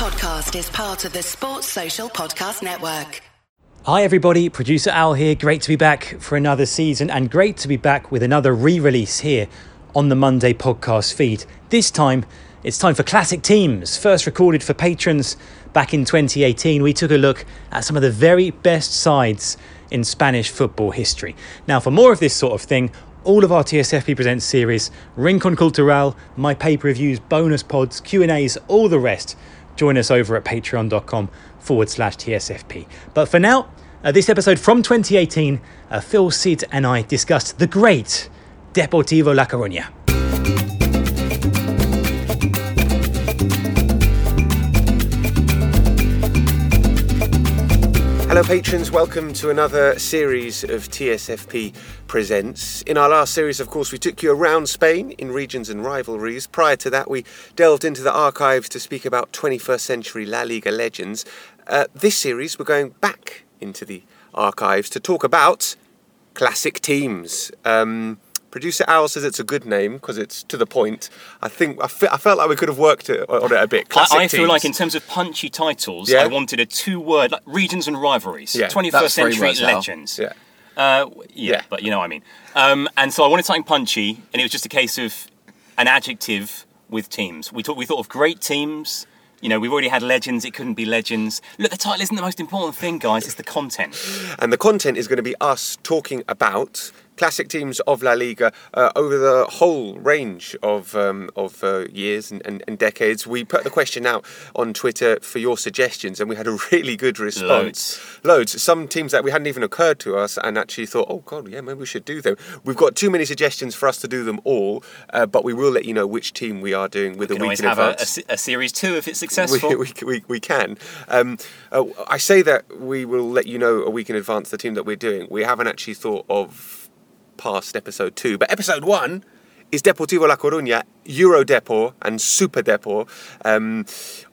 podcast is part of the Sports Social Podcast Network. Hi, everybody. Producer Al here. Great to be back for another season and great to be back with another re release here on the Monday podcast feed. This time, it's time for Classic Teams. First recorded for patrons back in 2018, we took a look at some of the very best sides in Spanish football history. Now, for more of this sort of thing, all of our TSFP Presents series, Rincon Cultural, my paper reviews, bonus pods, Q&As, all the rest, join us over at patreon.com forward slash TSFP. But for now, uh, this episode from 2018, uh, Phil, Sid and I discussed the great Deportivo La Coruña. Hello, patrons. Welcome to another series of TSFP Presents. In our last series, of course, we took you around Spain in regions and rivalries. Prior to that, we delved into the archives to speak about 21st century La Liga legends. Uh, this series, we're going back into the archives to talk about classic teams. Um, Producer Al says it's a good name because it's to the point. I think I, fe- I felt like we could have worked it, on it a bit. Classic I, I feel teams. like in terms of punchy titles, Yeah. I wanted a two-word like regions and rivalries, Yeah, 21st that's century words, Al. legends. yeah. Uh, yeah, Yeah. but you know what I mean. Um, and so I wanted something punchy, and it was just a case of an adjective with teams. We thought we thought of great teams. You know, we've already had legends. It couldn't be legends. Look, the title isn't the most important thing, guys. It's the content. And the content is going to be us talking about classic teams of La Liga uh, over the whole range of um, of uh, years and, and, and decades. We put the question out on Twitter for your suggestions, and we had a really good response. Loads. Some teams that we hadn't even occurred to us, and actually thought, oh god, yeah, maybe we should do them. We've got too many suggestions for us to do them all, uh, but we will let you know which team we are doing with We a week in have a, a, a series two if it's successful. we, we, we, we can. Um, uh, I say that we will let you know a week in advance the team that we're doing. We haven't actually thought of past episode two, but episode one is Deportivo La Coruña, Euro Depor, and Super Depor, um,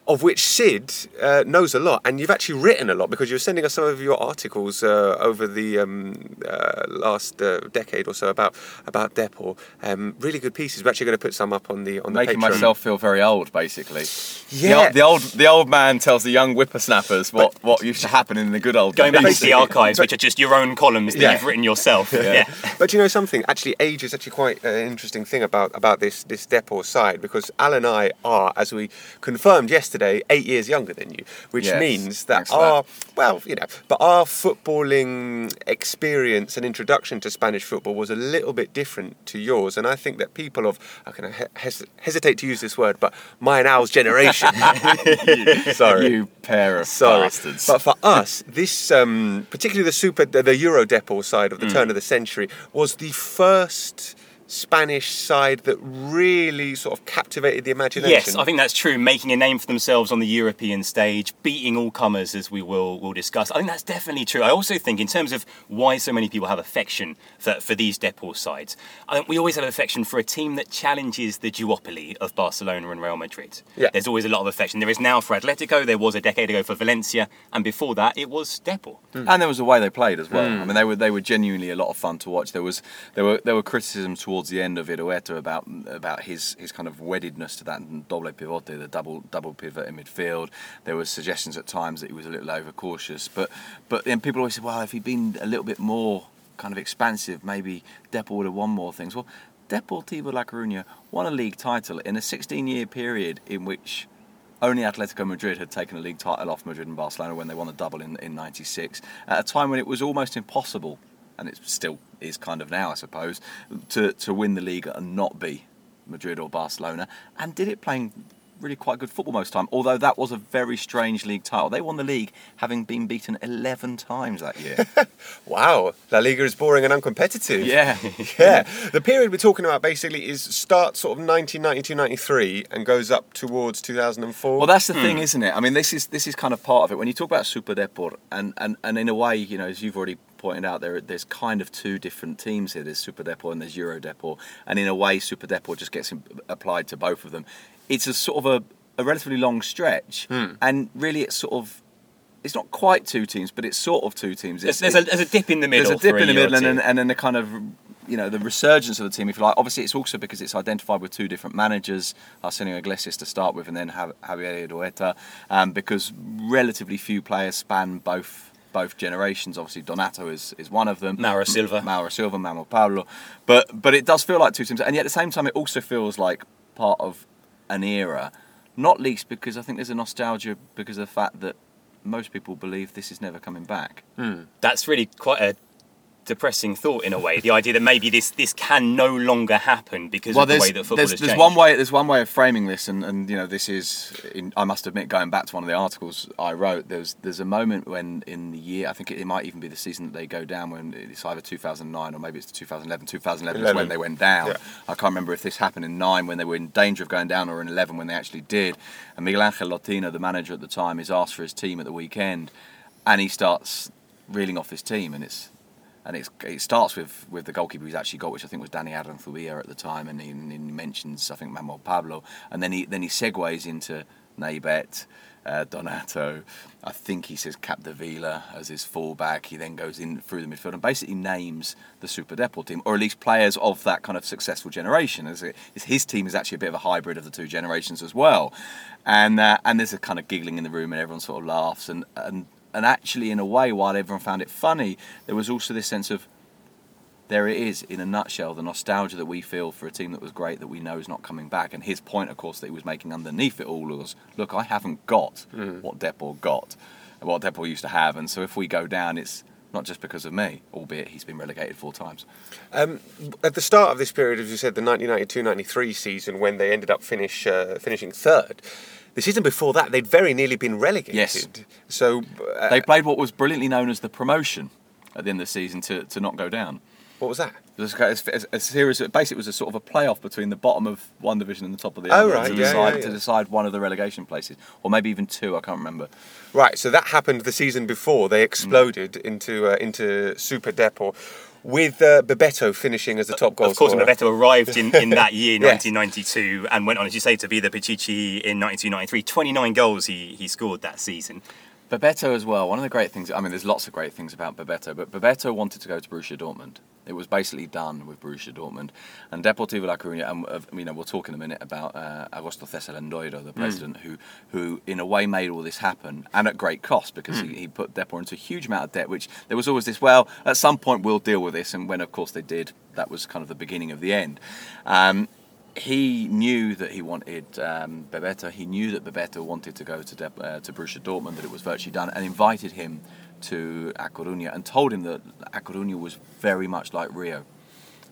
of which Sid uh, knows a lot. And you've actually written a lot because you're sending us some of your articles uh, over the um, uh, last uh, decade or so about about Depor. Um, really good pieces. We're actually going to put some up on the on the making Patreon. myself feel very old, basically. Yeah. The, old- the old the old man tells the young whippersnappers what, what used to happen in the good old Going back days. into the archives, which are just your own columns that Yeah. you've written yourself. yeah. But you know something? Actually, age is actually quite an interesting thing about about this this Depor side because Al and I are, as we confirmed yesterday, eight years younger than you, which Yes, means that our well, you know, but our footballing experience and introduction to Spanish football was a little bit different to yours, and I think that people of I can he- hes- hesitate to use this word, but my and Al's generation. Sorry. You pair of Sorry, bastards. but for us, this um, particularly the super, the, the Euro Depor side of the Mm. turn of the century was the first Spanish side that really sort of captivated the imagination. Yes, I think that's true. Making a name for themselves on the European stage, beating all comers, as we will will discuss. I think that's definitely true. I also think, in terms of why so many people have affection for, for these Depor sides, I think we always have affection for a team that challenges the duopoly of Barcelona and Real Madrid. Yeah. There's always a lot of affection. There is now for Atletico. There was a decade ago for Valencia, and before that, it was Depor. and there was the way they played as well. Hmm. I mean, they were they were genuinely a lot of fun to watch. There was there were there were criticisms towards the end of Irureta about about his his kind of weddedness to that doble pivote, the double double pivot in midfield. There were suggestions at times that he was a little overcautious, but but then people always said, well, if he'd been a little bit more kind of expansive, maybe Depor would have won more things. Well, Deportivo La Coruña won a league title in a 16-year period in which only Atletico Madrid had taken a league title off Madrid and Barcelona when they won the double in, in 96, at a time when it was almost impossible, and it's still is kind of now, I suppose, to, to win the league and not be Madrid or Barcelona, and did it playing really quite good football most time, although that was a very strange league title. They won the league having been beaten 11 times that year. Wow, La Liga is boring and uncompetitive. yeah. yeah. The period we're talking about basically is start sort of 1992, 93 and goes up towards 2004. Well, that's the hmm. thing, isn't it? I mean, this is this is kind of part of it. When you talk about Super Depor and, and, and in a way, you know, as you've already pointed out, there there's kind of two different teams here. There's Super Depor and there's Euro Depor, and in a way, Super Depor just gets applied to both of them. It's a sort of a, a relatively long stretch, and really, it's sort of it's not quite two teams, but it's sort of two teams. There's, a, there's a dip in the middle. there's a dip in the middle, and and then a kind of you know the resurgence of the team, if you like. Obviously, it's also because it's identified with two different managers, Arsenio Iglesias to start with, and then Jav- Javier Irureta, um, because relatively few players span both both generations. Obviously, Donato is, is one of them. Mauro Silva. Mauro Silva, Manuel Pablo. But but it does feel like two teams, and yet at the same time, it also feels like part of an era. Not least because I think there's a nostalgia because of the fact that most people believe this is never coming back. Hmm. That's really quite a depressing thought in a way. The idea that maybe this this can no longer happen because of the there's, way that football there's, has there's changed. one way there's one way of framing this, and, and you know this is in, I must admit going back to one of the articles I wrote. There's there's a moment when in the year I think it, it might even be the season that they go down when it's either 2009 or maybe it's 2011. 2011 is when they went down. Yeah. I can't remember if this happened in nine when they were in danger of going down or in 11 when they actually did. And Miguel Angel Lotina, the manager at the time, is asked for his team at the weekend, and he starts reeling off his team, and it's and it starts with, with the goalkeeper he's actually got, which I think was Dani Aranzubia at the time, and he, and he mentions I think Manuel Pablo, and then he then he segues into Naybet, uh, Donato. I think he says Capdevila as his fullback. He then goes in through the midfield and basically names the Super Depor team, or at least players of that kind of successful generation. As it, his team is actually a bit of a hybrid of the two generations as well, and uh, and there's a kind of giggling in the room, and everyone sort of laughs, and and and actually in a way, while everyone found it funny, there was also this sense of there it is in a nutshell the nostalgia that we feel for a team that was great that we know is not coming back. And his point of course that he was making underneath it all was look i haven't got what depor got what depor used to have. And so if we go down it's not just because of me albeit he's been relegated four times. Um, at the start of this period, as you said, the 1992-93 season, when they ended up finish uh, finishing third, the season before that they'd very nearly been relegated. Yes. So uh, they played what was brilliantly known as the promotion at the end of the season to, to not go down what was that? It was a, a, a series. Basically, it was a sort of a playoff between the bottom of one division and the top of the Oh, other right, to yeah, decide yeah, to decide one of the relegation places, or maybe even two. I can't remember. Right. So that happened the season before. Mm. They exploded into uh, into Super Depor, with uh, Bebeto finishing as the top goal Of course, scorer. Bebeto arrived in, in that year, Yes. 1992, and went on, as you say, to be the Pichichi in 1993. 29 goals he, he scored that season. Bebeto as well. One of the great things. I mean, there's lots of great things about Bebeto, but Bebeto wanted to go to Borussia Dortmund. It was basically done with Borussia Dortmund and Deportivo La Coruña. And uh, you know, we'll talk in a minute about uh, Augusto César Lendoiro, the president, who, who in a way made all this happen, and at great cost because he, he put Depor into a huge amount of debt. Which there was always this. Well, at some point we'll deal with this, and when of course they did, that was kind of the beginning of the end. Um, he knew that he wanted um, Bebeto. He knew that Bebeto wanted to go to De- uh, to Borussia Dortmund, that it was virtually done, and invited him to A Coruña and told him that A Coruña was very much like Rio.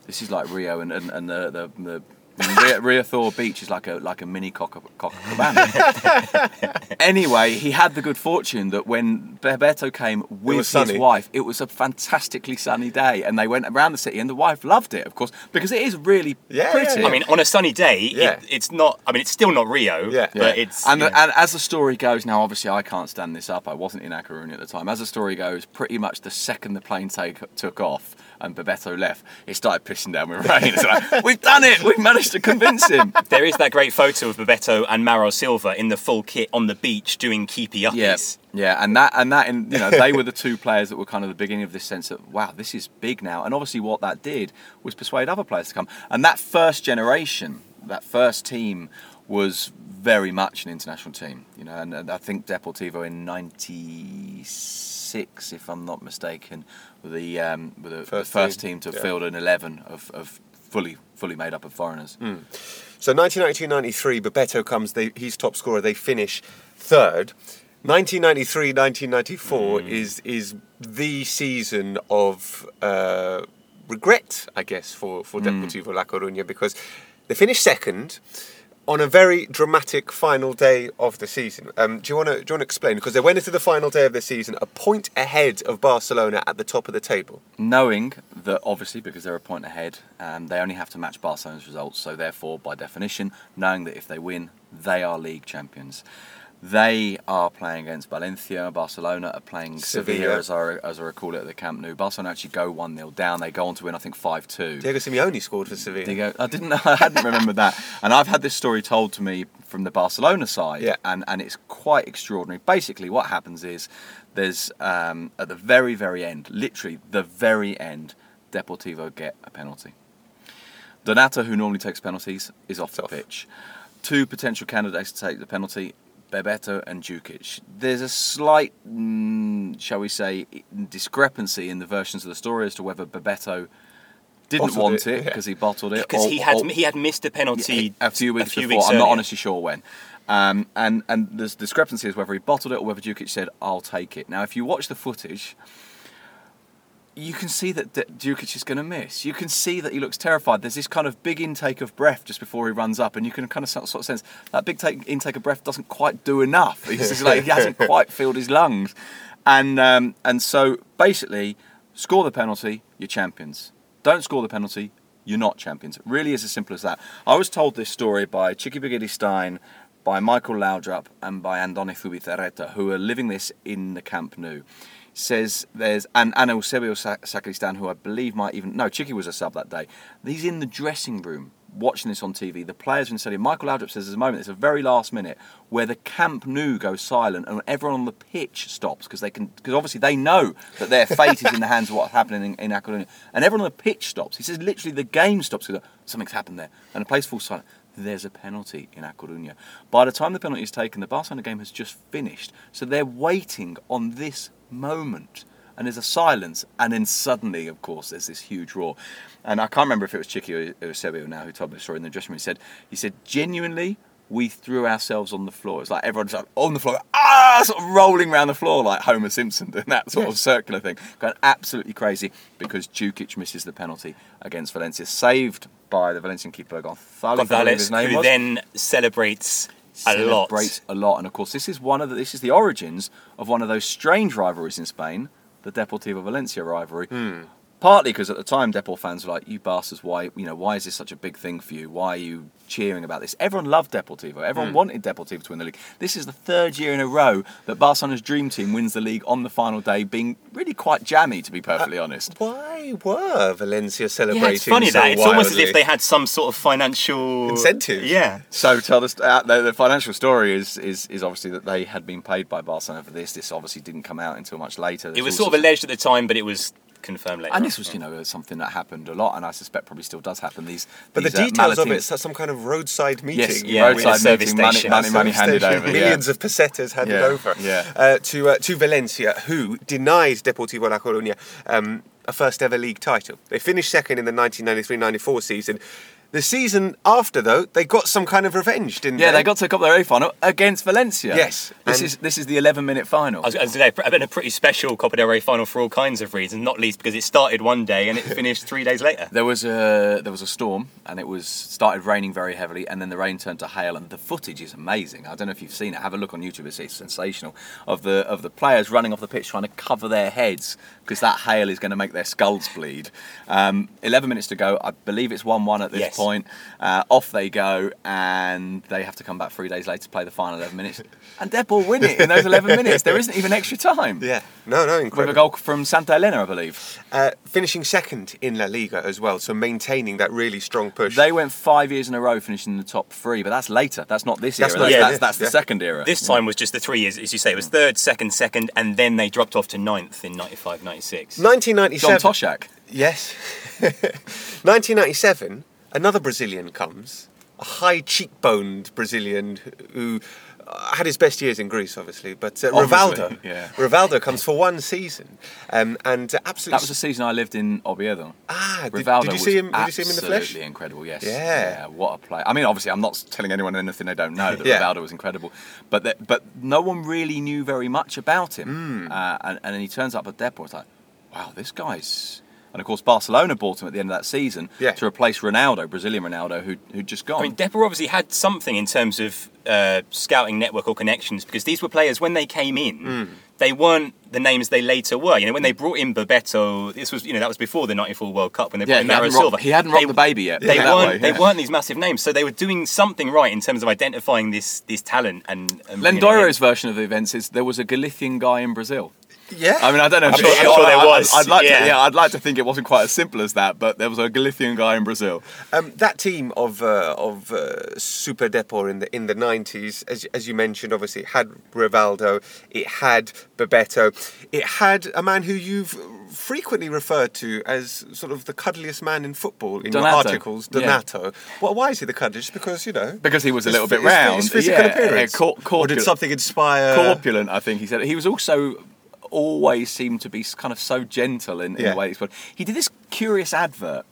This is like Rio, and, and, and the, the, the Rio, Riazor Beach is like a like a mini Coca- Copacabana. anyway, he had the good fortune that when Bebeto came with his sunny. wife, it was a fantastically sunny day, and they went around the city, and the wife loved it, of course, because it is really Yeah, pretty. yeah, I mean, on a sunny day, Yeah. it, it's not. I mean, it's still not Rio, Yeah. but Yeah. it's. and, you the, and as the story goes now obviously I can't stand this up I wasn't in A Coruña at the time as the story goes pretty much the second the plane take, took off and Bebeto left it started pissing down with rain it's like we've done it. We've managed to convince him. There is that great photo of Bebeto and Mauro Silva in the full kit on the beach doing keepy uppies. yeah yeah and that and that and you know they were the two players that were kind of the beginning of this sense of wow this is big now. And obviously what that did was persuade other players to come. And that first generation that first team was very much an international team you know and, and I think Deportivo in 96 if I'm not mistaken were the um, were the First first, the first team, team, to yeah. field an 11 of, of fully fully made up of foreigners So 1992-93, Bebeto comes. They, he's top scorer. They finish third. 1993-1994 is is the season of uh, regret, I guess, for for Deportivo La Coruña because they finished second on a very dramatic final day of the season. Um, do you want to do you want to explain? Because they went into the final day of the season a point ahead of Barcelona at the top of the table. knowing that obviously because they're a point ahead, um, they only have to match Barcelona's results. So therefore, by definition, knowing that if they win, they are league champions. They are playing against Valencia. Barcelona are playing Sevilla, Sevilla. as I as I recall it at the Camp Nou. Barcelona actually go one 0 down. They go on to win, I think five two. Diego Simeone scored for Sevilla. There you go. I didn't. I hadn't remembered that. And I've had this story told to me from the Barcelona side, Yeah. and and it's quite extraordinary. Basically, what happens is there's um, at the very very end, literally the very end. Deportivo get a penalty. Donato, who normally takes penalties, is off the off. pitch. Two potential candidates to take the penalty, Bebeto and Djukic. There's a slight, mm, shall we say, discrepancy in the versions of the story as to whether Bebeto didn't Bottled want it, it yeah. because he bottled it. Because or- he had or- he had missed a penalty a few weeks before. weeks I'm not honestly sure when. Um, and and there's discrepancy is whether he bottled it or whether Djukic said, "I'll take it." Now, if you watch the footage, you can see that D- Djukic is going to miss. You can see that he looks terrified. There's this kind of big intake of breath just before he runs up, and you can kind of sort of sense that big take, intake of breath doesn't quite do enough. He's just like he hasn't quite filled his lungs, and um, and so basically, score the penalty, you're champions. Don't score the penalty, you're not champions. It really is as simple as that. I was told this story by Txiki Begiristain, by Michael Laudrup, and by Andoni Zubizarreta, who are living this in the Camp Nou. Says there's and, and Eusebio Sa- Sacristan, who I believe might even no, Txiki was a sub that day. He's in the dressing room watching this on TV. The players in stadium. Michael Laudrup says there's a moment, it's a very last minute, where the Camp Nou goes silent and everyone on the pitch stops because they can because obviously they know that their fate is in the hands of what's happening in, in And everyone on the pitch stops. He says literally the game stops because something's happened there, and the place falls silent. There's a penalty in A Coruña. By the time the penalty is taken, the Barcelona game has just finished. So they're waiting on this moment. And there's a silence, and then suddenly, of course, there's this huge roar. And I can't remember if it was Txiki or Eusebio now who told me the story in the dressing room. He said, he said, genuinely, we threw ourselves on the floor. It's like everyone's like on the floor, ah, sort of rolling around the floor like Homer Simpson doing that sort of circular thing. Going absolutely crazy because Djukic misses the penalty against Valencia, saved by the Valencian keeper Gonzalez, Gonzalez, his name who was then celebrates a lot. celebrates a lot. And of course, this is one of the, this is the origins of one of those strange rivalries in Spain, the Deportivo Valencia rivalry. Hmm. Partly because at the time, Depor fans were like, "You bastards! Why, you know, why is this such a big thing for you? Why are you cheering about this?" Everyone loved Deportivo. Everyone Hmm. wanted Deportivo to win the league. This is the third year in a row that Barcelona's dream team wins the league on the final day, being really quite jammy, to be perfectly honest. Why were Valencia celebrating? Yeah, it's funny so that it's almost as if they had some sort of financial Incentive. Yeah. So tell us uh, the, the financial story is, is is obviously that they had been paid by Barcelona for this. This obviously didn't come out until much later. It was sort of alleged at the time, but it was confirmed later. And on. this was, you know, something that happened a lot, and I suspect probably still does happen. These, But the these, uh, details of it, so some kind of roadside meeting. Yes, Yeah, roadside with a service meeting, money, station. money, money handed Station, over. Millions yeah. of pesetas handed Yeah, over yeah. Uh, to uh, to Valencia, who denied Deportivo La Coruña um, a first ever league title. They finished second in the 1993-94 season. The season after, though, they got some kind of revenge, didn't Yeah, they? Yeah, they got to a Copa del Rey final against Valencia. Yes, this is this is the 11 minute final. I was going to say, been a pretty special Copa del Rey final for all kinds of reasons, not least because it started one day and it finished three days later. There was a there was a storm and it was started raining very heavily and then the rain turned to hail and the footage is amazing. I don't know if you've seen it. Have a look on YouTube. It's, it's sensational of the of the players running off the pitch trying to cover their heads because that hail is going to make their skulls bleed. Um, Eleven minutes to go. I believe it's one one at this Yes. Point. Uh, off they go and they have to come back three days later to play the final 11 minutes and Depor win it in those 11 minutes. There isn't even extra time. Yeah, no, no, incredible. With a goal from Santa Elena, I believe. Uh, finishing second in La Liga as well, so maintaining that really strong push. They went five years in a row finishing in the top three, but that's later. That's not this That's era. not- That's, yeah, that's, yeah, that's the yeah. second era. This time was just the three years, as you say. It was third, second, second, and then they dropped off to ninth in 95 96. 1997. John Toshack. Yes. 1997, another Brazilian comes, a high cheekboned Brazilian who uh, had his best years in Greece, obviously, but uh, Obviously, Rivaldo. yeah. Rivaldo comes for one season, um, and uh, absolutely. That was the season I lived in Oviedo. ah, did, Rivaldo did you see him? Did you see him in the flesh? Absolutely incredible. Yes. Yeah. What a play. I mean, obviously, I'm not telling anyone anything they don't know that Yeah. Rivaldo was incredible, but that, but no one really knew very much about him. Uh, and, and then he turns up at Depor. It's like, wow, this guy's. And of course, Barcelona bought him at the end of that season Yeah. to replace Ronaldo, Brazilian Ronaldo, who who'd just gone. I mean, Depor obviously had something in terms of uh, scouting network or connections because these were players when they came in, Hmm. they weren't the names they later were. You know, when they brought in Bebeto, this was you know that was before the '94 World Cup when they Yeah, brought in he hadn't rocked- Silva. he hadn't rocked They- the baby yet, They put it that weren't. way, They weren't these massive names, so they were doing something right in terms of identifying this this talent and. and bringing it in. Lendoiro's version of the events is there was a Galician guy in Brazil. Yeah. I mean, I don't know. I'm if sure- it- I'm sure there I- I- was, I'd like yeah. to. Yeah, I'd like to think it wasn't quite as simple as that, but there was a Galician guy in Brazil. Um, that team of uh, of uh, Super Depor in the in the nineties, as as you mentioned, obviously it had Rivaldo, it had Bebeto, it had a man who you've frequently referred to as sort of the cuddliest man in football in your Donato. articles, Yeah. Donato. Well, why is he the cuddliest? Because you know. Because he was a little phy- bit round. His physical Yeah, appearance. yeah, cor- or did something inspire? corpulent. I think he said he was also always seemed to be kind of so gentle in, in Yeah. the way he spoke. He did this curious advert.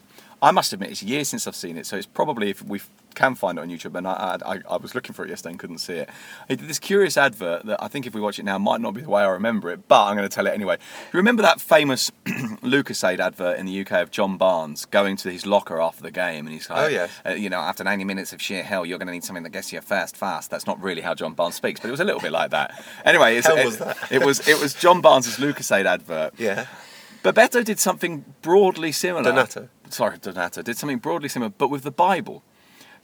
I must admit, it's years since I've seen it, so it's probably if we can find it on YouTube. And I, I, I was looking for it yesterday and couldn't see it. He did this curious advert that I think if we watch it now might not be the way I remember it, but I'm going to tell it anyway. You remember that famous Lucozade advert in the UK of John Barnes going to his locker after the game, and he's like, Oh, yes. uh, you know, after 90 minutes of sheer hell, you're going to need something that gets you fast, fast. That's not really how John Barnes speaks, but it was a little bit like that. Anyway, it, was that? it was it was John Barnes's Lucozade advert. Yeah. Bebeto did something broadly similar. Donato. Sorry, Donato did something broadly similar, but with the Bible.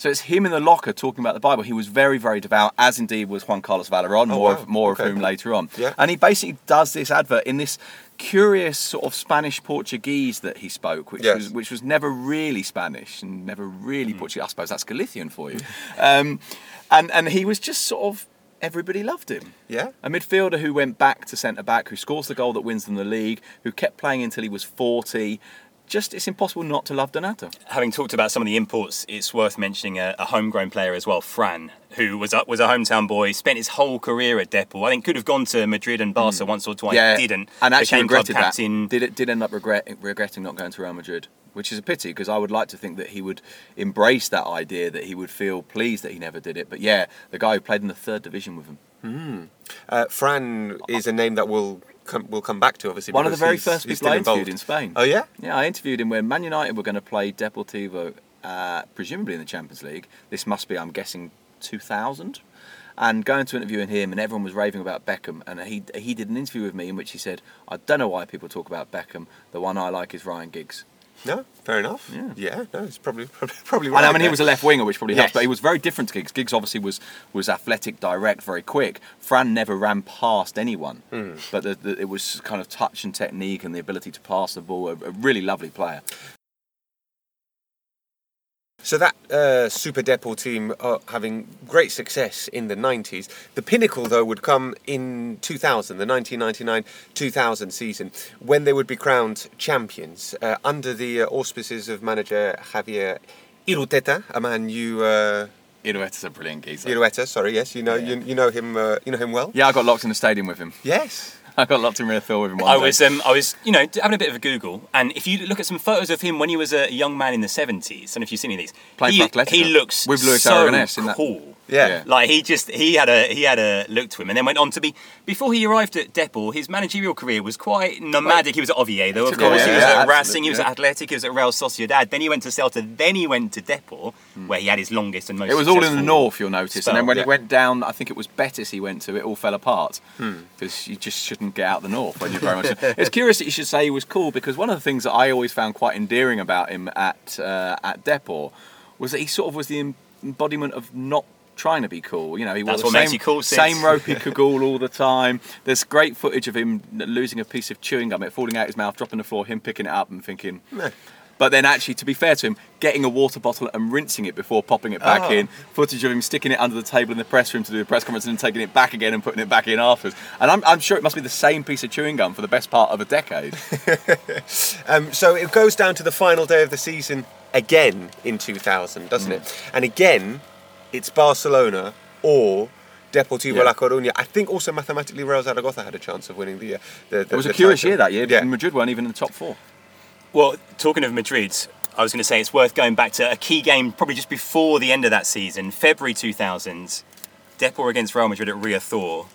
So it's him in the locker talking about the Bible. He was very, very devout, as indeed was Juan Carlos Valeron, Oh, more wow. of more Okay. of whom later on. Yeah. And he basically does this advert in this curious sort of Spanish Portuguese that he spoke, which Yes. was which was never really Spanish and never really Portuguese. I suppose that's Galician for you. um, and and he was just sort of everybody loved him. Yeah. A midfielder who went back to centre back, who scores the goal that wins them the league, who kept playing until he was 40. Just, it's impossible not to love Donato. Having talked about some of the imports, it's worth mentioning a, a homegrown player as well, Fran, who was a, was a hometown boy, spent his whole career at Depor. I think could have gone to Madrid and Barca hmm. once or twice, yeah. didn't. And actually regretted that. Did, it, did end up regret, regretting not going to Real Madrid, which is a pity because I would like to think that he would embrace that idea, that he would feel pleased that he never did it. But yeah, the guy who played in the third division with him. Uh, Fran is a name that we'll come, we'll come back to, obviously. One of the very he's- first he's people I interviewed involved. in Spain. Oh yeah. Yeah, I interviewed him when Man United were going to play Deportivo, uh, presumably in the Champions League. This must be, I'm guessing, 2000. And going to interviewing him, and everyone was raving about Beckham. And he he did an interview with me in which he said, "I don't know why people talk about Beckham. The one I like is Ryan Giggs." No, fair enough. Yeah. Yeah. No, it's probably probably, probably right. I mean, he was a left winger, which probably helps, but he was very different to Giggs. Giggs obviously was was athletic, direct, very quick. Fran never ran past anyone, Hmm. but the, the, it was kind of touch and technique and the ability to pass the ball. A, a really lovely player. So that uh, Super Depor team are having great success in the 90s. The pinnacle, though, would come in 2000, the 1999-2000 season, when they would be crowned champions uh, under the uh, auspices of manager Javier Irureta, a man you uh, Irureta's a brilliant geezer. Irureta, sorry, yes, you know Yeah. you, you know him uh, you know him well. Yeah, I got locked in the stadium with him. Yes. I got locked in Redhill with him one I day. was, um, I was, you know, having a bit of a Google, and if you look at some photos of him when he was a young man in the seventies, and if you've seen any of these, Playing he, he looks With Luis so Aragonés in that- cool. Yeah. Yeah. Like he just he had a he had a look to him, and then went on to be before he arrived at Depor. His managerial career was quite nomadic. He was at Oviedo, of Yeah, course. he was yeah, at Racing. He was yeah. at Athletic. He was at Real Sociedad. Then he went to Celta. Then he went to Depor, where he had his longest and most. Hmm. It was all in the north, you'll notice. spell, and then when yeah. he went down, I think it was Betis he went to, it all fell apart. Hmm. Because you just shouldn't get out of the north when you're very much. it's curious that you should say he was cool because one of the things that I always found quite endearing about him at, uh, at Depor was that he sort of was the embodiment of not trying to be cool. You know, he wore That's the same, makes you cool, Sid. same ropey cagoule all the time. There's great footage of him losing a piece of chewing gum, it falling out of his mouth, dropping the floor, him picking it up and thinking. Meh. But then, actually, to be fair to him, getting a water bottle and rinsing it before popping it back Oh. in. Footage of him sticking it under the table in the press room to do the press conference and then taking it back again and putting it back in afterwards. And I'm, I'm sure it must be the same piece of chewing gum for the best part of a decade. Um, so it goes down to the final day of the season again in 2000, doesn't Mm. it? And again, it's Barcelona or Deportivo Yeah. La Coruña. I think also mathematically Real Zaragoza had a chance of winning the. Uh, the, the It was a curious title. year that year. Yeah. Madrid weren't even in the top four. Well, talking of Madrid, I was going to say it's worth going back to a key game probably just before the end of that season, February 2000. Depor against Real Madrid at Riazor.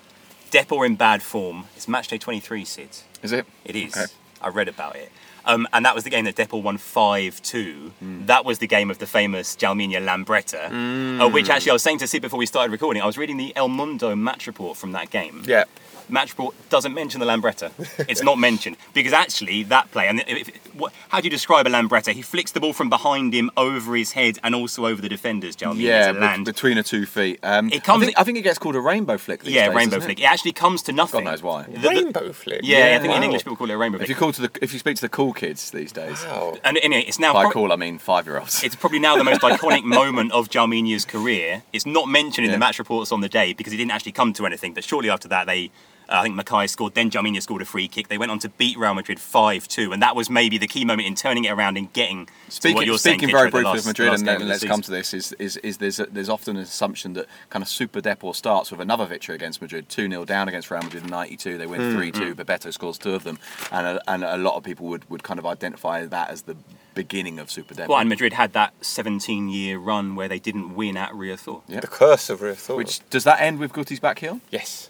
Depor in bad form. It's match day 23, Sid. Is it? It is. Okay. I read about it. Um, and that was the game that Depor won 5 2. Hmm. That was the game of the famous Djalminha Lambretta, Hmm. uh, which actually I was saying to Sid before we started recording. I was reading the El Mundo match report from that game. Yeah. Match report doesn't mention the Lambretta. It's not mentioned because actually that play and if, if- what, how do you describe a Lambretta? He flicks the ball from behind him over his head and also over the defenders. Djalminha Yeah, to be- land. between the two feet. Um, It comes- I, think, I think it gets called a rainbow flick. These yeah, days, rainbow flick. It? It actually comes to nothing. God knows why. The- the- Rainbow flick. yeah, I think in. English people call it a rainbow If flick. you call to the, if you speak to the cool kids these days, Wow. and anyway, it's now by prob- cool I mean five year olds. It's probably now the most iconic moment of Djalminha's career. It's not mentioned in Yeah. the match reports on the day because it didn't actually come to anything. But shortly after that, they, Uh, I think Makaay scored. Then Djalminha scored a free kick. They went on to beat Real Madrid five-two, and that was maybe the key moment in turning it around and getting to what Speaking, you're saying. speaking Kitcher, very the briefly last- of Madrid, last and then let's come to this, is, is, is there's, a, there's often an assumption that kind of Super Depor starts with another victory against Madrid, 2 0 down against Real Madrid in 92. They win hmm, hmm. 3 2, Bebeto scores two of them, and a, and a lot of people would, would kind of identify that as the beginning of Super Depor. Well, and Madrid had that 17-year run where they didn't win at Riazor. Yeah. The curse of Riazor. Which does that end with Guti's back heel? yes.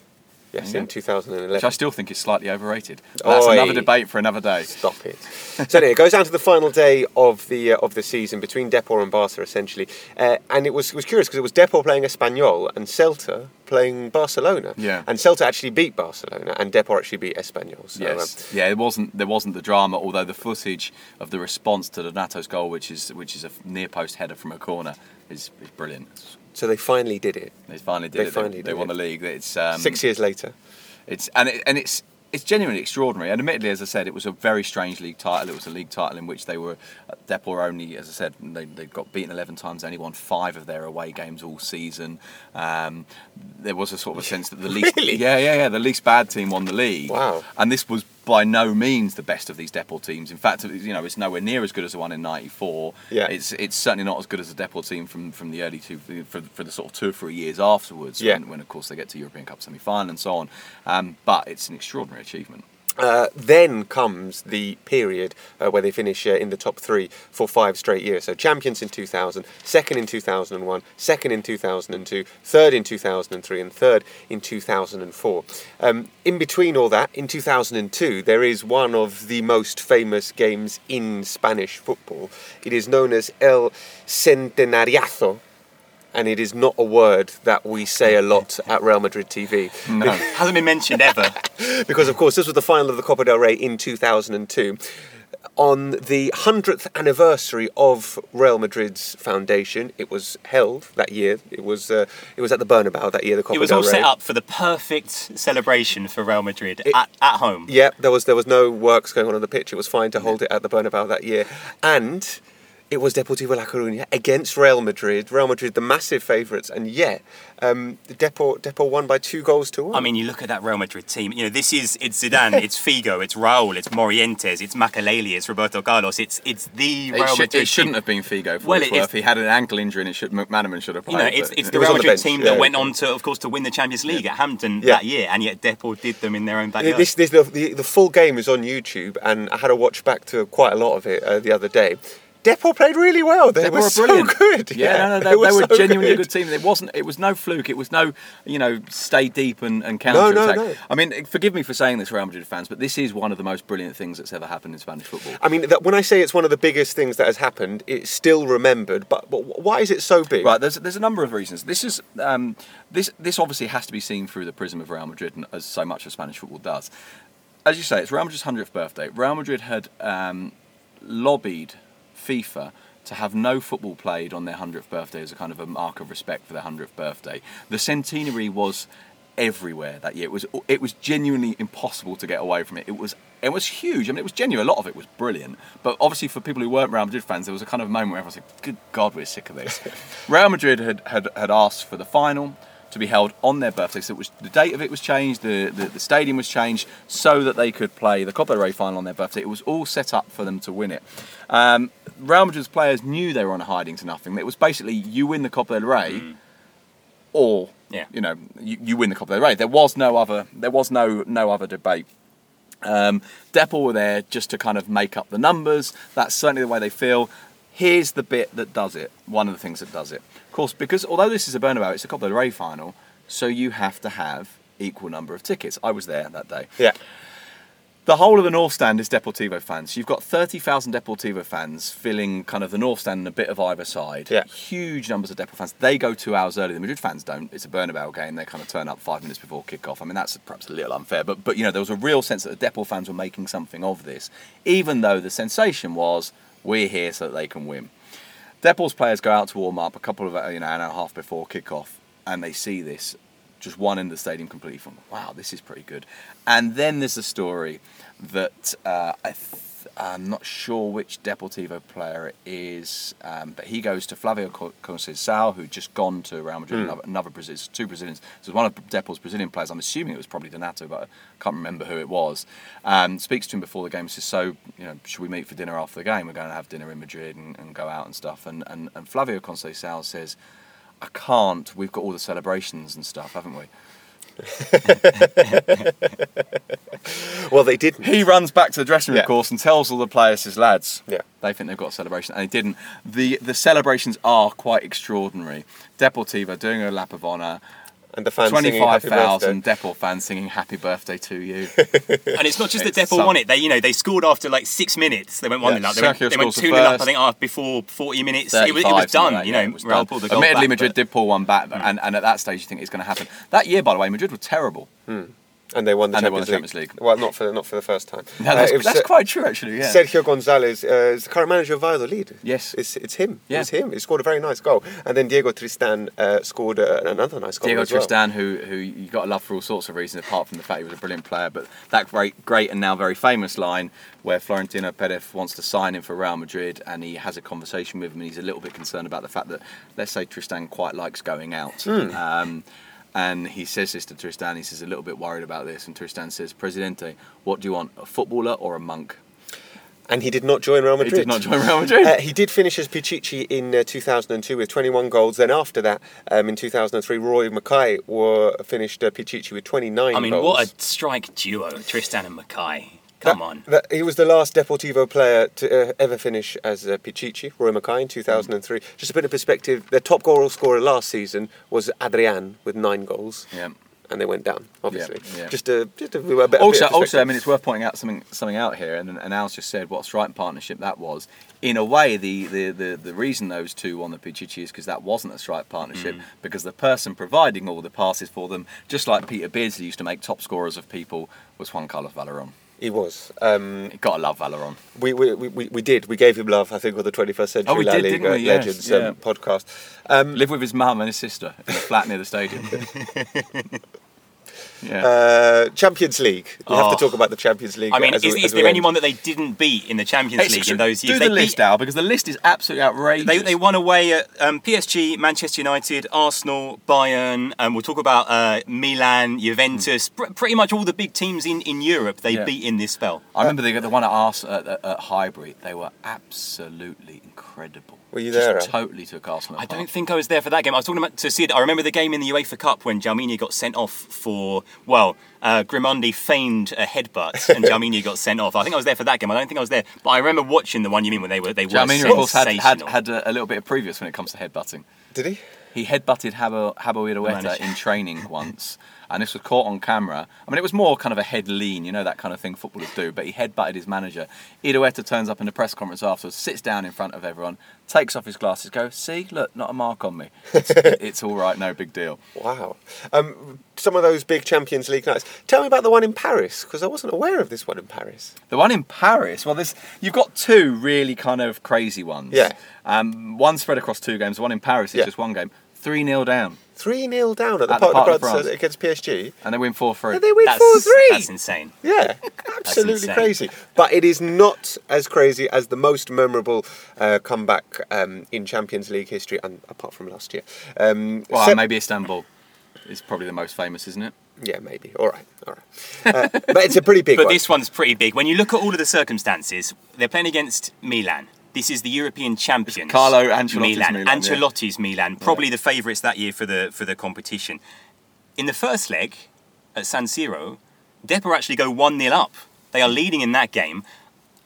Yes, Yeah. in 2011. Which I still think is slightly overrated. That's Oi. another debate for another day. Stop it. so anyway, it goes down to the final day of the uh, of the season between Depor and Barca, essentially, uh, and it was it was curious because it was Depor playing Espanyol and Celta playing Barcelona. Yeah. And Celta actually beat Barcelona, and Depor actually beat Espanyol. So, um, Yes, yeah, it wasn't there wasn't the drama. Although the footage of the response to Donato's goal, which is which is a near post header from a corner, is, is brilliant. so they finally did it. They finally did it. They it. finally they, did won it. the league. It's um, Six years later. It's and it, and it's it's genuinely extraordinary. And admittedly, as I said, it was a very strange league title. It was a league title in which they were Depor only, as I said, they they got beaten eleven times. They only won five of their away games all season. Um, there was a sort of a sense that the least Really? yeah yeah yeah the least bad team won the league. Wow. And this was by no means the best of these Depor teams. In fact, you know, it's nowhere near as good as the one in '94. Yeah. It's it's certainly not as good as the Depor team from, from the early two for, for the sort of two or three years afterwards. Yeah. When, when of course they get to European Cup semi final and so on. Um, but it's an extraordinary achievement. Uh, then comes the period uh, where they finish uh, in the top three for five straight years. So champions in 2000, second in 2001, second in 2002, third in 2003, and third in 2004. Um, in between all that, in 2002, there is one of the most famous games in Spanish football. It is known as El Centenariazo. And it is not a word that we say a lot at Real Madrid TV. No. Hasn't been mentioned ever. because of course this was the final of the Copa del Rey in 2002 on the 100th anniversary of Real Madrid's foundation it was held that year it was uh, it was at the Bernabeu that year the Copa del Rey. it was all set up for the perfect celebration for Real Madrid It- at, at home. yeah there was there was no works going on on the pitch it was fine to hold it at the Bernabeu that year and it was Deportivo La Coruña against Real Madrid Real Madrid the massive favourites and yet um, Depor, Depor won by two goals to one I mean, you look at that Real Madrid team. You know, this is it's Zidane, it's Figo, it's Raúl, it's Morientes, it's Makelele, it's Roberto Carlos. It's it's the It, Real should, Madrid. it shouldn't team. have been Figo. For Well, well, it- if he had an ankle injury and it should McManaman should have You played. know, it's, but- it's the was Real on the Madrid bench, team yeah. that went on to, of course, to win the Champions League at Hampden Yeah. that year, and yet Depor did them in their own Yeah, backyard. This, this, the, the, the full game is on YouTube, and I had a watch back to quite a lot of it uh, the other day. Depor played really well. They, were, were so good. Yeah, no, no, they, they were, they were so genuinely a good. good team. It wasn't. It was no fluke. It was no, you know, stay deep and, and counter no, attack. no. I mean, forgive me for saying this, Real Madrid fans, but this is one of the most brilliant things that's ever happened in Spanish football. I mean, that, when I say it's one of the biggest things that has happened, it's still remembered. But, but why is it so big? Right, there's there's a number of reasons. This is um, this this obviously has to be seen through the prism of Real Madrid, and as so much of Spanish football does. As you say, it's Real Madrid's hundredth birthday. Real Madrid had um, lobbied FIFA to have no football played on their hundredth birthday as a kind of a mark of respect for their hundredth birthday. The centenary was everywhere that year. It was it was genuinely impossible to get away from it. It was it was huge. I mean, it was genuine. A lot of it was brilliant. But obviously, for people who weren't Real Madrid fans, there was a kind of moment where everyone was like, "Good God, we're sick of this." Real Madrid had, had had asked for the final to be held on their birthday, so it was the date of it was changed, the, the, the stadium was changed, so that they could play the Copa del Rey final on their birthday. It was all set up for them to win it. Um, Real Madrid's players knew they were on a hiding to nothing. It was basically you win the Copa del Rey, or Yeah. you know you, you win the Copa del Rey. There was no other there was no no other debate. Um, were there just to kind of make up the numbers. That's certainly the way they feel. Here's the bit that does it. One of the things that does it, of course, because although this is a Bernabeu, it's a Copa del Rey final, so you have to have equal number of tickets. I was there that day. yeah. The whole of the North Stand is Deportivo fans. You've got 30,000 Deportivo fans filling kind of the North Stand and a bit of either side. Yeah. Huge numbers of Depor fans. They go two hours early. The Madrid fans don't. It's a Bernabeu game. They kind of turn up five minutes before kick-off. I mean, that's perhaps a little unfair, but, but you know, there was a real sense that the Depor fans were making something of this, even though the sensation was, we're here so that they can win. Depor's players go out to warm up a couple of, you know, an hour and a half before kick-off, and they see this just one in the stadium completely from wow this is pretty good and then there's a story that uh, I th- I'm not sure which Deportivo player it is, um, but he goes to Flavio Co- Conceição, who'd just gone to Real Madrid, another, another Brazilian, two Brazilians. So one of Depor's Brazilian players, I'm assuming it was probably Donato, but I can't remember who it was. Um, speaks to him before the game and says, so, you know, should we meet for dinner after the game? We're going to have dinner in Madrid and, and go out and stuff. And, and, and Flavio Conceição says, I can't, we've got all the celebrations and stuff, haven't we? Well, they didn't. He runs back to the dressing room, Yeah. of course, and tells all the players, his lads, Yeah. they think they've got a celebration, and he didn't. The the celebrations are quite extraordinary. Deportiva doing a lap of honour, And the fans singing twenty-five happy birthday. thousand Depor fans singing "Happy Birthday to you." And it's not just that It's Depor some- won it. They, you know, they scored after like six minutes. They went one Yeah, 0 up. They went, they went scores two 0 up. I think after before forty minutes. It was, it was done. like you know, it was Real done. pulled the goal Admittedly, back, Madrid but- did pull one back, and, and at that stage, you think it's going to happen. That year, by the way, Madrid were terrible. Hmm. And they won the And they won Champions, the Champions League. Well, not for not for the first time. No, Uh, that's, it was, that's uh, quite true, actually. Yeah. Sergio Gonzalez uh, is the current manager of Valladolid. Yes. it's it's him. Yeah. It's him. He scored a very nice goal, and then Diego Tristan uh, scored uh, another nice goal Diego as well. Tristan, who who you got to love for all sorts of reasons, apart from the fact he was a brilliant player. But that great, great and now very famous line where Florentino Perez wants to sign him for Real Madrid, and he has a conversation with him, and he's a little bit concerned about the fact that, let's say, Tristan quite likes going out. Hmm. Um, and he says this to Tristan. He says a little bit worried about this, and Tristan says, "Presidente, what do you want, a footballer or a monk?" And he did not join Real Madrid. He Madrid. did not join Real Madrid. Uh, he did finish as Pichichi in uh, 2002 with 21 goals. Then after that, um, in 2003, Roy Makaay were finished uh, Pichichi with 29 I mean, goals. what a strike duo, Tristan and Makaay. Come That- on. that- he was the last Deportivo player to uh, ever finish as uh, Pichichi, Roy Makaay, in 2003. Just a bit in perspective, the top goal scorer last season was Adrian with nine goals. Yeah. And they went down, obviously. yeah. Just a, just a, a a also, also, I mean, it's worth pointing out something something out here, and, and Al's just said what a striking partnership that was. In a way, the the, the, the reason those two won the Pichichi is because that wasn't a strike partnership, because the person providing all the passes for them, just like Peter Beardsley used to make top scorers of people, was Juan Carlos Valeron. He was. Um, gotta love Valeron. we, we, we, we did. We gave him love, I think, on the 21st Century Oh, we La did, Liga didn't we? Yes, Legends yeah. um, podcast. Um, Lived with his mum and his sister in a flat near the stadium. yeah. uh, Champions League. We have Oh. to talk about the Champions League. I mean, is, is there anyone that they didn't beat in the Champions Hey, League in those years? do years? the they list, beat, Al, because the list is absolutely outrageous. They, they won away at um, PSG, Manchester United, Arsenal, Bayern, and we'll talk about uh, Milan, Juventus. Pr- pretty much all the big teams in, in Europe they Yeah. beat in this spell. I remember they got the one at Ars at, at, at Highbury. They were absolutely incredible. Were you Just there, Al? Totally took Arsenal. I apart. don't think I was there for that game. I was talking about to see it. I remember the game in the UEFA Cup when Djalminha got sent off for well, uh, Grimandi feigned a headbutt and Djalminha got sent off. I think I was there for that game. I don't think I was there, but I remember watching the one you mean when they were they were Djalminha, of course, had, had, had a, a little bit of previous when it comes to headbutting. Did he? He headbutted Habo, Jabo Irureta in training once, and this was caught on camera. I mean, it was more kind of a head lean, you know, that kind of thing footballers do, but he headbutted his manager. Irureta turns up in the press conference afterwards, sits down in front of everyone, takes off his glasses, goes, See, look, not a mark on me. It's, it's all right, no big deal. Wow. Um, some of those big Champions League nights. Tell me about the one in Paris, because I wasn't aware of this one in Paris. The one in Paris, well, there's, you've got two really kind of crazy ones. Yeah. Um, one spread across two games, one in Paris is Yeah. just one game. 3 0 down, 3 0 down at the At the Parc Parc des de Princes France. against PSG. and they win 4 3. And they win 4 3. That's insane. Yeah, absolutely insane. crazy. But it is not as crazy as the most memorable uh, comeback um, in Champions League history, and apart from last year. Um, Well, maybe Istanbul is probably the most famous, isn't it? Yeah, maybe. All right, all right. Uh, but it's a pretty big But one. this one's pretty big. When you look at all of the circumstances, they're playing against Milan. This is the European champions. Carlo Ancelotti's Milan. Milan, yeah. Milan. Probably the favourites that year for the for the competition. In the first leg at San Siro, Depor actually go 1 0 up. They are leading in that game.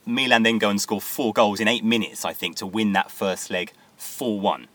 Milan then go and score four goals in eight minutes, I think, to win that first leg 4 1.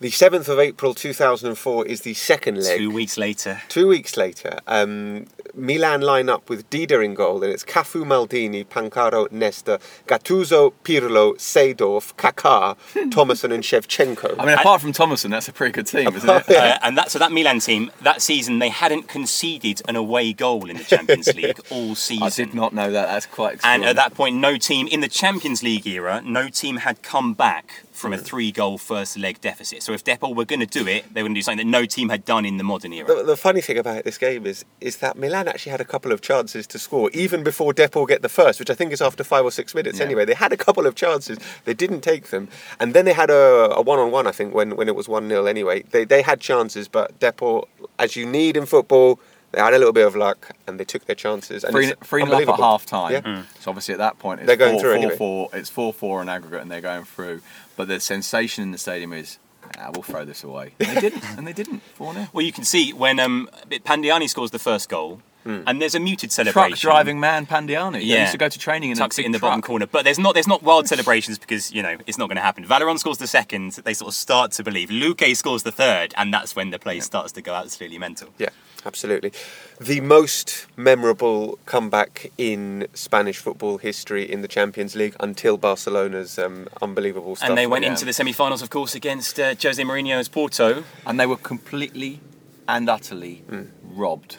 The 7th of April 2004 is the second leg. Two weeks later. Two weeks later, um, Milan line up with Dida in goal, and it's Cafu, Maldini, Pancaro, Nesta, Gattuso, Pirlo, Seedorf, Kaká, Tomasson, and Shevchenko. I mean, apart from Tomasson, that's a pretty good team, isn't it? Uh, and that so that Milan team that season they hadn't conceded an away goal in the Champions League all season. I did not know that. That's quite. And at that point, no team in the Champions League era, no team had come back from a three-goal first leg deficit. So if Depor were going to do it, they were going to do something that no team had done in the modern era. the, the funny thing about this game is is that Milan actually had a couple of chances to score even before Depor get the first, which I think is after five or six minutes Yeah. anyway. They had a couple of chances, they didn't take them, and then they had a, a one-on-one. I think when, when it was one 0 anyway, they they had chances, but Depor, as you need in football, they had a little bit of luck and they took their chances. And Three, it's three nil up at half time. Yeah. So obviously at that point it's They're going four, through four, anyway. four- it's four four on aggregate and they're going through. But the sensation in the stadium is, ah, we'll throw this away. And they didn't, and they didn't. Four 0 Well, you can see when um, Pandiani scores the first goal, and there's a muted celebration. Truck driving man Pandiani. They Yeah. used to go to training in tucks a it in the bottom corner. But there's not there's not wild celebrations because you know it's not going to happen. Valeron scores the second. They sort of start to believe. Luque scores the third, and that's when the place starts to go absolutely mental. Yeah, absolutely. The most memorable comeback in Spanish football history in the Champions League until Barcelona's um, unbelievable stuff. And they went yeah. into the semi-finals, of course, against uh, Jose Mourinho's Porto. And they were completely and utterly Hmm. robbed.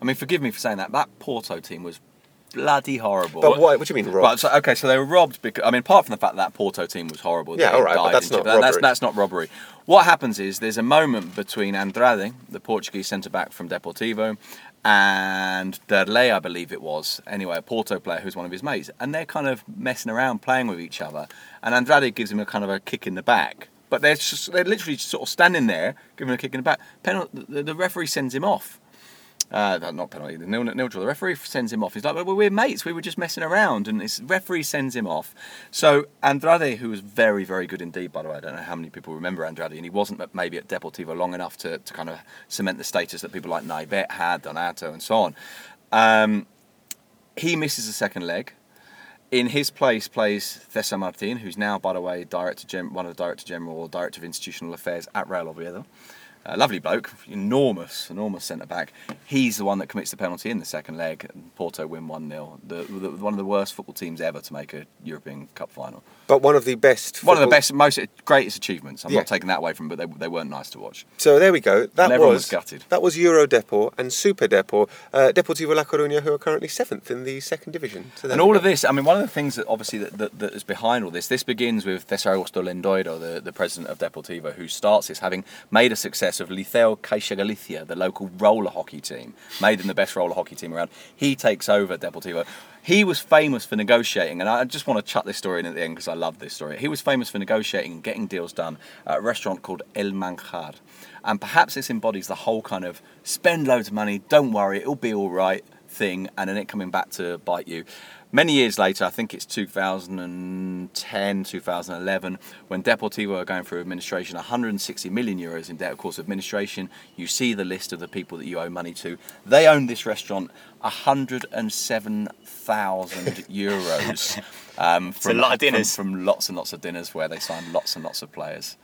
I mean, forgive me for saying that. That Porto team was bloody horrible. But why? What do you mean, Right, robbed? so, okay, so they were robbed because I mean, apart from the fact that, that Porto team was horrible. Yeah, all right, but that's not that- That's, robbery. that's not robbery. What happens is there's a moment between Andrade, the Portuguese centre back from Deportivo, and Derlei, I believe it was. Anyway, a Porto player who's one of his mates, and they're kind of messing around, playing with each other. And Andrade gives him a kind of a kick in the back. But they're just, they're literally just sort of standing there, giving him a kick in the back. Penal- the, the referee sends him off. Uh, not penalty, the nil, nil draw. The referee sends him off. He's like, well, we're mates. We were just messing around. And this referee sends him off. So Andrade, who was very, very good indeed, by the way, I don't know how many people remember Andrade, and he wasn't maybe at Deportivo long enough to, to kind of cement the status that people like Naybet had, Donato, and so on. Um, he misses the second leg. In his place plays Cesar Martin, who's now, by the way, director one of the director general or director of institutional affairs at Real Oviedo. A lovely bloke, enormous, enormous centre back. He's the one that commits the penalty in the second leg. And Porto win 1 0. The, the, one of the worst football teams ever to make a European Cup final. but one of the best. One of the best, most greatest achievements. I'm Yeah. not taking that away from them, but they, they weren't nice to watch. So there we go. That was, was gutted. That was Euro Depor and Super Depor, uh, Deportivo La Coruña, who are currently seventh in the second division. So And all go. of this, I mean, one of the things that obviously that, that, that is behind all this, this begins with Cesar Augusto Lendoiro, the, the president of Deportivo, who starts this having made a success of Liceo Caixa Galicia, the local roller hockey team, made them the best roller hockey team around. He takes over Deportivo. He was famous for negotiating, and I just want to chuck this story in at the end because I love this story. He was famous for negotiating and getting deals done at a restaurant called El Manjar. And perhaps this embodies the whole kind of spend loads of money, don't worry, it'll be all right thing, and then it coming back to bite you. Many years later, I think it's 2010, 2011, when Deportivo are going through administration, 160 million euros in debt. Of course, administration, you see the list of the people that you owe money to. They own this restaurant 107,000 euros. Um, a lot of from- dinners. From, lots and lots of dinners where they signed lots and lots of players.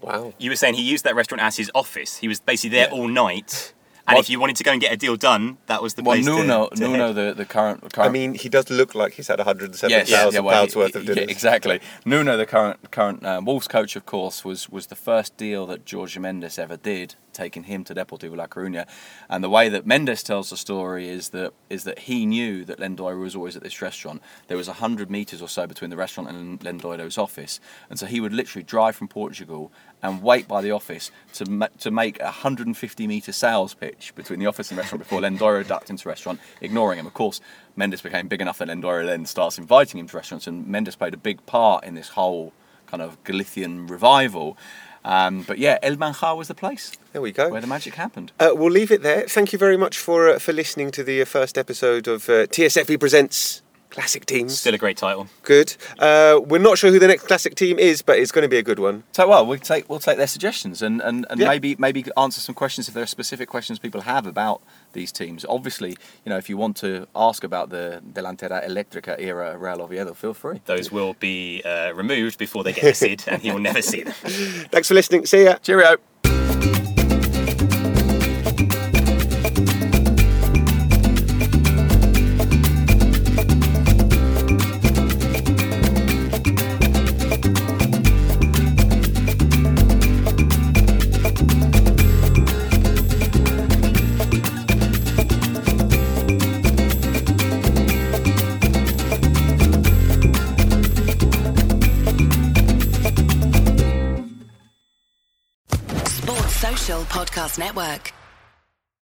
Wow. You were saying he used that restaurant as his office. He was basically there Yeah. all night. And Well- if you wanted to go and get a deal done, that was the Well, place to- Nuno, to Nuno, head. the, the current, I current mean, he does look like he's had 107,000 Yes, yeah, well, pounds he- worth of he- dinners. yeah, exactly. Nuno, the current current uh, Wolves coach, of course, was was the first deal that Jorge Mendes ever did, taking him to Deportivo La Coruña. And the way that Mendes tells the story is that is that he knew that Lendoiro was always at this restaurant. There was hundred meters or so between the restaurant and Lendoiro's office, and so he would literally drive from Portugal and wait by the office to ma- to make a 150 meter sales pitch between the office and restaurant before Lendoiro ducked into the restaurant, ignoring him. Of course, Mendes became big enough that Lendoiro then starts inviting him to restaurants, and Mendes played a big part in this whole kind of Galician revival. Um, but yeah, El Manjar was the place There we go. where the magic happened. Uh, we'll leave it there. Thank you very much for uh, for listening to the uh, first episode of uh, TSFP Presents Classic teams. Still a great title. Good. Uh, we're not sure who the next classic team is, but it's going to be a good one. So well, we'll take we'll take their suggestions and, and, and Yeah. maybe maybe answer some questions if there are specific questions people have about these teams. Obviously, you know, if you want to ask about the Delantera Electrica era at Real Oviedo, feel free. Those will be uh, removed before they get to Sid, and he will never see them. Thanks for listening. See ya. Cheerio. Network.